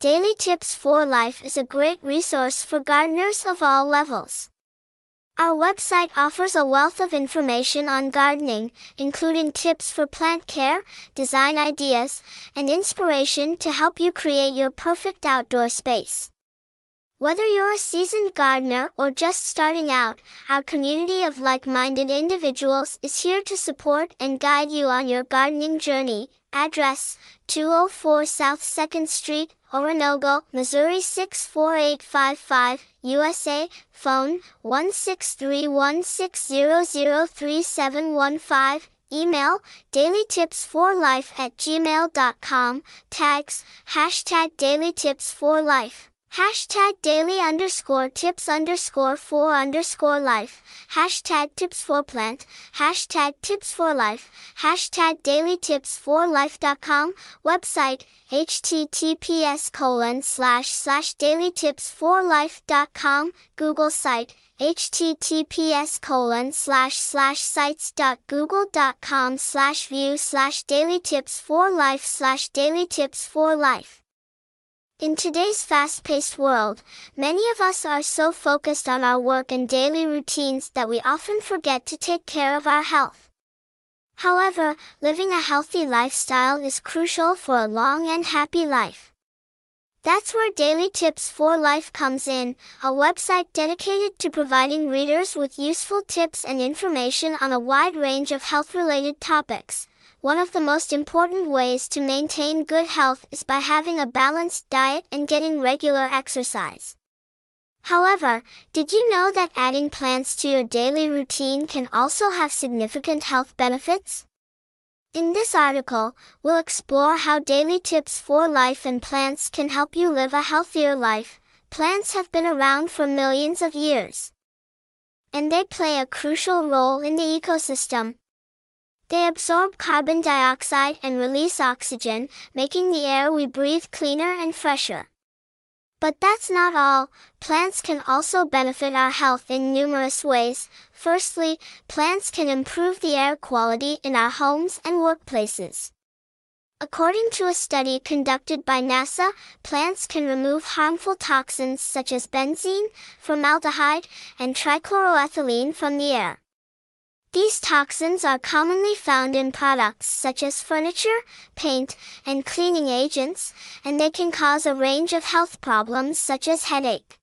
Daily Tips for Life is a great resource for gardeners of all levels. Our website offers a wealth of information on gardening, including tips for plant care, design ideas, and inspiration to help you create your perfect outdoor space. Whether you're a seasoned gardener or just starting out, our community of like-minded individuals is here to support and guide you on your gardening journey. Address 204 South 2nd Street, Oronogo, Missouri 64855, USA, phone 16316003715, email dailytips4life at gmail.com, tags, hashtag dailytipsforlife. Hashtag daily underscore tips underscore for underscore life. Hashtag tips for plant. Hashtag tips for life. Hashtag daily tips for life.com. Website https colon slash slash daily tips for life.com. Google site https colon slash slash sites.google.com slash view slash daily tips for life slash daily tips for life. In today's fast-paced world, many of us are so focused on our work and daily routines that we often forget to take care of our health. However, living a healthy lifestyle is crucial for a long and happy life. That's where Daily Tips for Life comes in, a website dedicated to providing readers with useful tips and information on a wide range of health-related topics. One of the most important ways to maintain good health is by having a balanced diet and getting regular exercise. However, did you know that adding plants to your daily routine can also have significant health benefits? In this article, we'll explore how daily tips for life and plants can help you live a healthier life. Plants have been around for millions of years. And they play a crucial role in the ecosystem, they absorb carbon dioxide and release oxygen, making the air we breathe cleaner and fresher. But that's not all. Plants can also benefit our health in numerous ways. Firstly, plants can improve the air quality in our homes and workplaces. According to a study conducted by NASA, plants can remove harmful toxins such as benzene, formaldehyde, and trichloroethylene from the air. These toxins are commonly found in products such as furniture, paint, and cleaning agents, and they can cause a range of health problems such as headache.